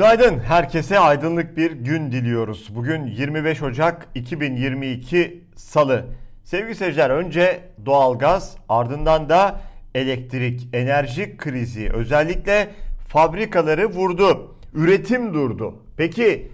Günaydın, herkese aydınlık bir gün diliyoruz. Bugün 25 Ocak 2022 Salı. Sevgili seyirciler, önce doğalgaz, ardından da elektrik, enerji krizi özellikle fabrikaları vurdu. Üretim durdu. Peki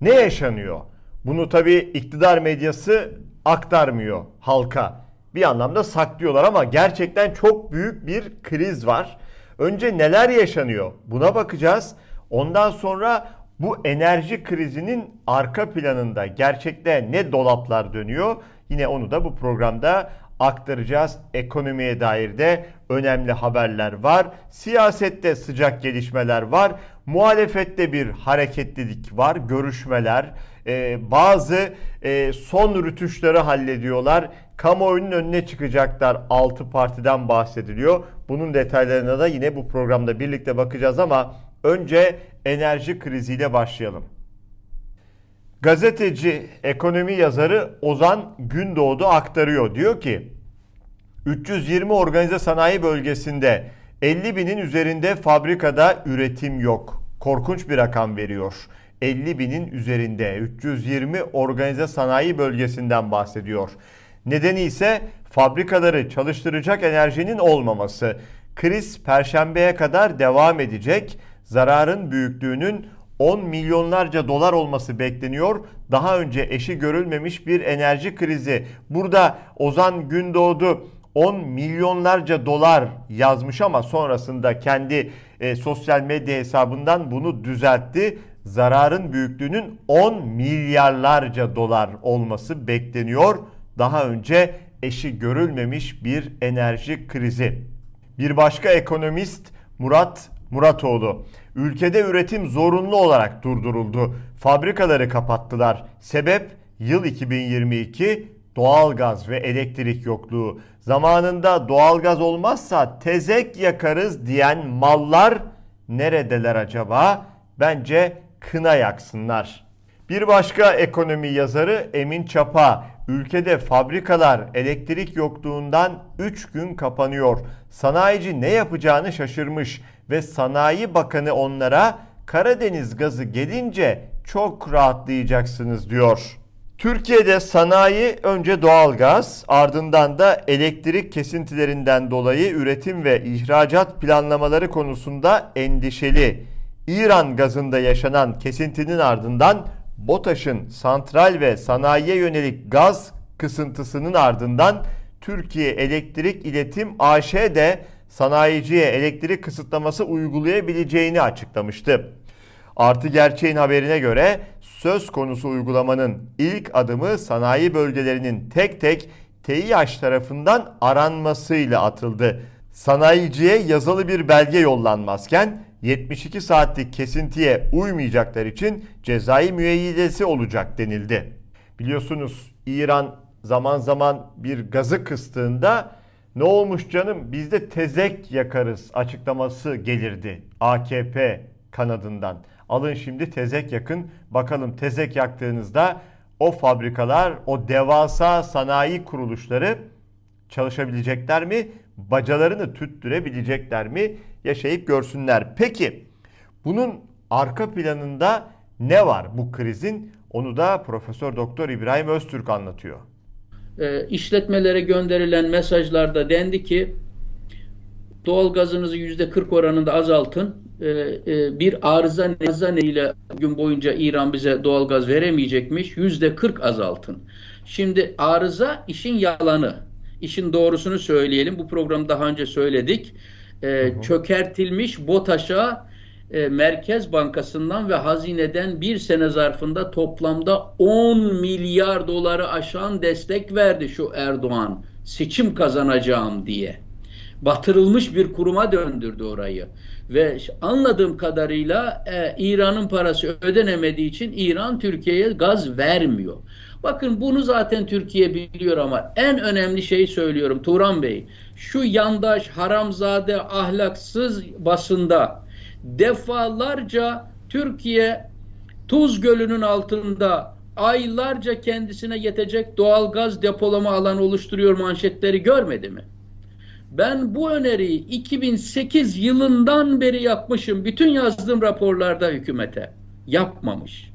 ne yaşanıyor? Bunu tabii iktidar medyası aktarmıyor halka. Bir anlamda saklıyorlar ama gerçekten çok büyük bir kriz var. Önce neler yaşanıyor? Buna bakacağız. Ondan sonra bu enerji krizinin arka planında gerçekte ne dolaplar dönüyor? Yine onu da bu programda aktaracağız. Ekonomiye dair de önemli haberler var. Siyasette sıcak gelişmeler var. Muhalefette bir hareketlilik var. Görüşmeler, e, bazı e, son rütuşları hallediyorlar. Kamuoyunun önüne çıkacaklar. 6 partiden bahsediliyor. Bunun detaylarına da yine bu programda birlikte bakacağız ama önce enerji kriziyle başlayalım. Gazeteci, ekonomi yazarı Ozan Gündoğdu aktarıyor. Diyor ki 320 organize sanayi bölgesinde 50 binin üzerinde fabrikada üretim yok. Korkunç bir rakam veriyor. 50 binin üzerinde 320 organize sanayi bölgesinden bahsediyor. Nedeni ise fabrikaları çalıştıracak enerjinin olmaması. Kriz perşembeye kadar devam edecek. Zararın büyüklüğünün 10 milyonlarca dolar olması bekleniyor. Daha önce eşi görülmemiş bir enerji krizi. Burada Ozan Gündoğdu 10 milyonlarca dolar yazmış ama sonrasında kendi e, sosyal medya hesabından bunu düzeltti. Zararın büyüklüğünün 10 milyarlarca dolar olması bekleniyor. Daha önce eşi görülmemiş bir enerji krizi. Bir başka ekonomist Murat Muratoğlu. Ülkede üretim zorunlu olarak durduruldu. Fabrikaları kapattılar. Sebep yıl 2022 doğalgaz ve elektrik yokluğu. Zamanında doğalgaz olmazsa tezek yakarız diyen mallar neredeler acaba? Bence kına yaksınlar. Bir başka ekonomi yazarı Emin Çapa, ülkede fabrikalar elektrik yokluğundan 3 gün kapanıyor. Sanayici ne yapacağını şaşırmış ve Sanayi Bakanı onlara Karadeniz gazı gelince çok rahatlayacaksınız diyor. Türkiye'de sanayi önce doğalgaz ardından da elektrik kesintilerinden dolayı üretim ve ihracat planlamaları konusunda endişeli. İran gazında yaşanan kesintinin ardından BOTAŞ'ın santral ve sanayiye yönelik gaz kısıntısının ardından Türkiye Elektrik İletim AŞ de sanayiciye elektrik kısıtlaması uygulayabileceğini açıklamıştı. Artı gerçeğin haberine göre söz konusu uygulamanın ilk adımı sanayi bölgelerinin tek tek TİH tarafından aranmasıyla atıldı. Sanayiciye yazılı bir belge yollanmazken 72 saatlik kesintiye uymayacaklar için cezai müeyyidesi olacak denildi. Biliyorsunuz İran zaman zaman bir gazı kıstığında ne olmuş canım biz de tezek yakarız açıklaması gelirdi AKP kanadından. Alın şimdi tezek yakın bakalım tezek yaktığınızda o fabrikalar o devasa sanayi kuruluşları çalışabilecekler mi? Bacalarını tüttürebilecekler mi? Yaşayıp görsünler. Peki bunun arka planında ne var bu krizin? Onu da Profesör Doktor İbrahim Öztürk anlatıyor. E, işletmelere gönderilen mesajlarda dendi ki doğalgazınızı yüzde 40 oranında azaltın. E, e, bir arıza nedeniyle gün boyunca İran bize doğalgaz veremeyecekmiş. Yüzde 40 azaltın. Şimdi arıza işin yalanı. İşin doğrusunu söyleyelim. Bu programı daha önce söyledik. E, çökertilmiş BOTAŞ'a e, Merkez Bankası'ndan ve hazineden bir sene zarfında toplamda 10 milyar doları aşan destek verdi şu Erdoğan. Seçim kazanacağım diye. Batırılmış bir kuruma döndürdü orayı. Ve anladığım kadarıyla e, İran'ın parası ödenemediği için İran Türkiye'ye gaz vermiyor. Bakın bunu zaten Türkiye biliyor ama en önemli şeyi söylüyorum Turan Bey. Şu yandaş, haramzade, ahlaksız basında defalarca Türkiye Tuz Gölü'nün altında aylarca kendisine yetecek doğal gaz depolama alanı oluşturuyor manşetleri görmedi mi? Ben bu öneriyi 2008 yılından beri yapmışım. Bütün yazdığım raporlarda hükümete. Yapmamış.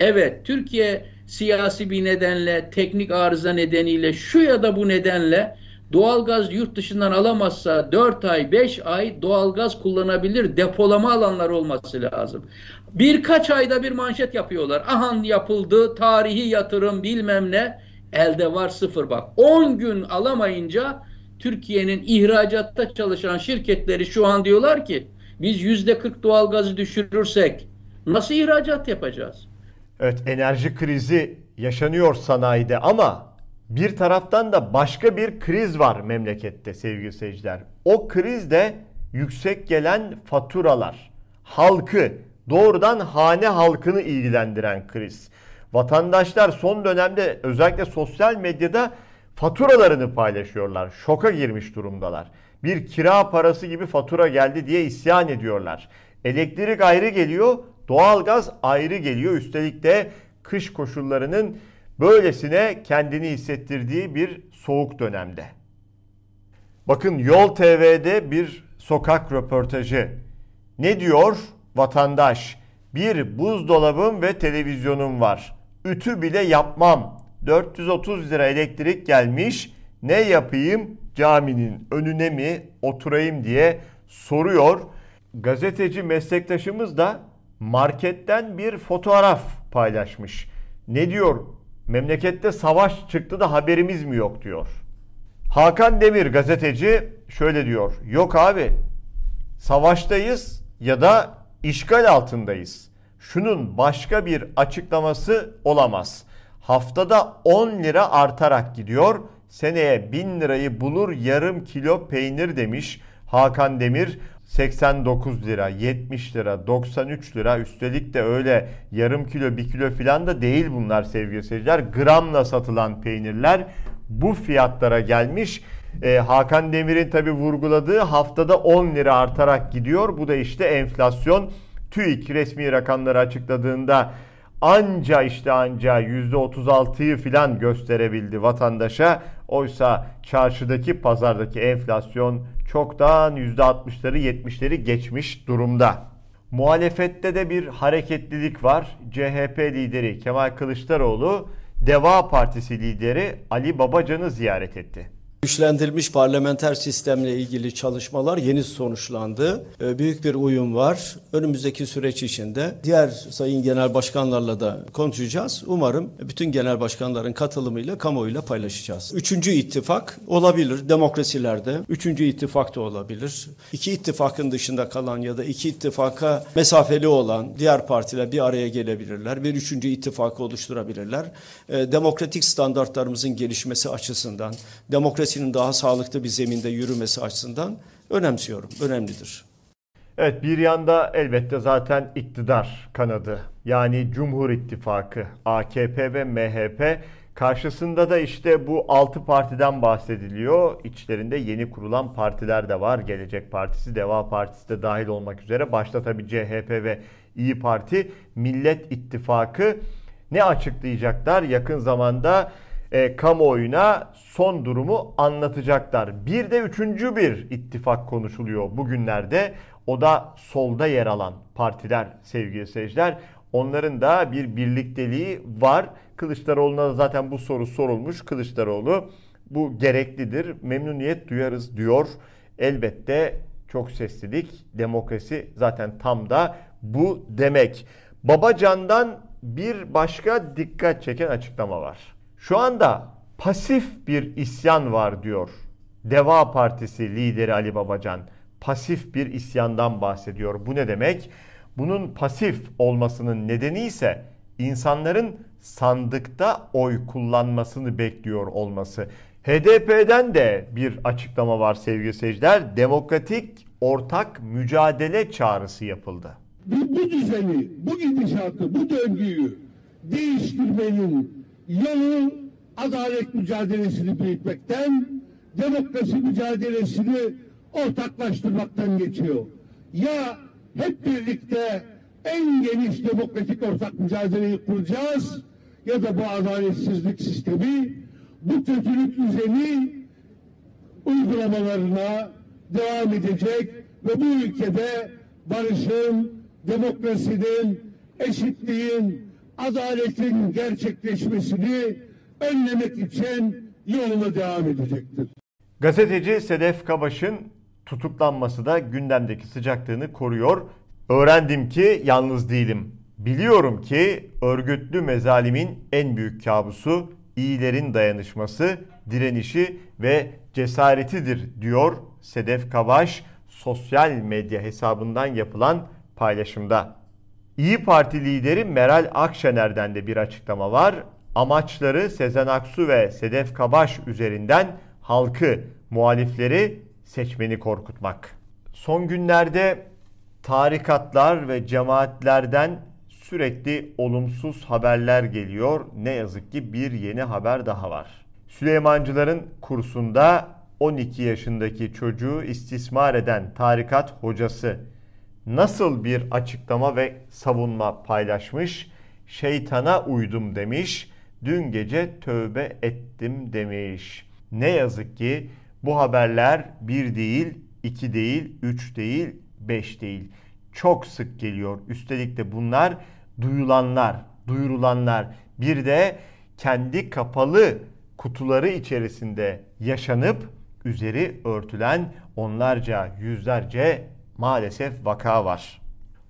Evet, Türkiye siyasi bir nedenle, teknik arıza nedeniyle, şu ya da bu nedenle doğalgaz yurt dışından alamazsa 4 ay, 5 ay doğalgaz kullanabilir depolama alanları olması lazım. Birkaç ayda bir manşet yapıyorlar. Ahan yapıldı, tarihi yatırım bilmem ne. Elde var sıfır bak. 10 gün alamayınca Türkiye'nin ihracatta çalışan şirketleri şu an diyorlar ki biz yüzde 40 doğalgazı düşürürsek nasıl ihracat yapacağız? Evet enerji krizi yaşanıyor sanayide ama bir taraftan da başka bir kriz var memlekette sevgili seyirciler. O kriz de yüksek gelen faturalar. Halkı doğrudan hane halkını ilgilendiren kriz. Vatandaşlar son dönemde özellikle sosyal medyada faturalarını paylaşıyorlar. Şoka girmiş durumdalar. Bir kira parası gibi fatura geldi diye isyan ediyorlar. Elektrik ayrı geliyor, doğalgaz ayrı geliyor. Üstelik de kış koşullarının böylesine kendini hissettirdiği bir soğuk dönemde. Bakın Yol TV'de bir sokak röportajı. Ne diyor vatandaş? Bir buzdolabım ve televizyonum var. Ütü bile yapmam. 430 lira elektrik gelmiş. Ne yapayım? Caminin önüne mi oturayım diye soruyor. Gazeteci meslektaşımız da marketten bir fotoğraf paylaşmış. Ne diyor? Memlekette savaş çıktı da haberimiz mi yok diyor. Hakan Demir gazeteci şöyle diyor. Yok abi savaştayız ya da işgal altındayız. Şunun başka bir açıklaması olamaz. Haftada 10 lira artarak gidiyor. Seneye 1000 lirayı bulur yarım kilo peynir demiş Hakan Demir. 89 lira, 70 lira, 93 lira üstelik de öyle yarım kilo, bir kilo filan da değil bunlar sevgili seyirciler. Gramla satılan peynirler bu fiyatlara gelmiş. Ee, Hakan Demir'in tabi vurguladığı haftada 10 lira artarak gidiyor. Bu da işte enflasyon. TÜİK resmi rakamları açıkladığında anca işte anca %36'yı filan gösterebildi vatandaşa. Oysa çarşıdaki pazardaki enflasyon çoktan %60'ları 70'leri geçmiş durumda. Muhalefette de bir hareketlilik var. CHP lideri Kemal Kılıçdaroğlu Deva Partisi lideri Ali Babacan'ı ziyaret etti. Güçlendirilmiş parlamenter sistemle ilgili çalışmalar yeni sonuçlandı. Ee, büyük bir uyum var. Önümüzdeki süreç içinde diğer sayın genel başkanlarla da konuşacağız. Umarım bütün genel başkanların katılımıyla kamuoyuyla paylaşacağız. Üçüncü ittifak olabilir demokrasilerde. Üçüncü ittifak da olabilir. İki ittifakın dışında kalan ya da iki ittifaka mesafeli olan diğer partiler bir araya gelebilirler. Bir üçüncü ittifakı oluşturabilirler. Ee, demokratik standartlarımızın gelişmesi açısından, demokrasi demokrasinin daha sağlıklı bir zeminde yürümesi açısından önemsiyorum, önemlidir. Evet bir yanda elbette zaten iktidar kanadı yani Cumhur İttifakı, AKP ve MHP karşısında da işte bu 6 partiden bahsediliyor. İçlerinde yeni kurulan partiler de var. Gelecek Partisi, Deva Partisi de dahil olmak üzere. Başta tabii CHP ve İyi Parti, Millet İttifakı ne açıklayacaklar? Yakın zamanda e, kamuoyuna son durumu anlatacaklar. Bir de üçüncü bir ittifak konuşuluyor bugünlerde. O da solda yer alan partiler sevgili seyirciler. Onların da bir birlikteliği var. Kılıçdaroğlu'na da zaten bu soru sorulmuş. Kılıçdaroğlu bu gereklidir, memnuniyet duyarız diyor. Elbette çok seslilik, demokrasi zaten tam da bu demek. Babacan'dan bir başka dikkat çeken açıklama var. Şu anda pasif bir isyan var diyor. Deva Partisi lideri Ali Babacan pasif bir isyandan bahsediyor. Bu ne demek? Bunun pasif olmasının nedeni ise insanların sandıkta oy kullanmasını bekliyor olması. HDP'den de bir açıklama var sevgili seyirciler. Demokratik ortak mücadele çağrısı yapıldı. Bu, bu düzeni, bu gidişatı, bu döngüyü değiştirmenin yolu adalet mücadelesini büyütmekten, demokrasi mücadelesini ortaklaştırmaktan geçiyor. Ya hep birlikte en geniş demokratik ortak mücadeleyi kuracağız ya da bu adaletsizlik sistemi, bu kötülük düzeni uygulamalarına devam edecek ve bu ülkede barışın, demokrasinin, eşitliğin, adaletin gerçekleşmesini önlemek için yoluna devam edecektir. Gazeteci Sedef Kabaş'ın tutuklanması da gündemdeki sıcaklığını koruyor. Öğrendim ki yalnız değilim. Biliyorum ki örgütlü mezalimin en büyük kabusu iyilerin dayanışması, direnişi ve cesaretidir diyor Sedef Kabaş sosyal medya hesabından yapılan paylaşımda. İyi Parti lideri Meral Akşener'den de bir açıklama var. Amaçları Sezen Aksu ve Sedef Kabaş üzerinden halkı, muhalifleri, seçmeni korkutmak. Son günlerde tarikatlar ve cemaatlerden sürekli olumsuz haberler geliyor. Ne yazık ki bir yeni haber daha var. Süleymancıların kursunda 12 yaşındaki çocuğu istismar eden tarikat hocası nasıl bir açıklama ve savunma paylaşmış? Şeytana uydum demiş. Dün gece tövbe ettim demiş. Ne yazık ki bu haberler bir değil, iki değil, üç değil, beş değil. Çok sık geliyor. Üstelik de bunlar duyulanlar, duyurulanlar. Bir de kendi kapalı kutuları içerisinde yaşanıp üzeri örtülen onlarca, yüzlerce maalesef vaka var.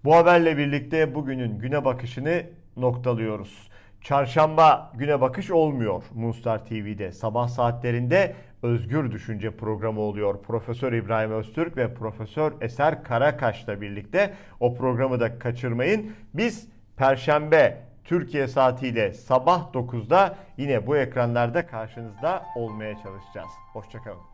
Bu haberle birlikte bugünün güne bakışını noktalıyoruz. Çarşamba güne bakış olmuyor Moonstar TV'de. Sabah saatlerinde Özgür Düşünce programı oluyor. Profesör İbrahim Öztürk ve Profesör Eser Karakaş'la birlikte o programı da kaçırmayın. Biz Perşembe Türkiye saatiyle sabah 9'da yine bu ekranlarda karşınızda olmaya çalışacağız. Hoşçakalın.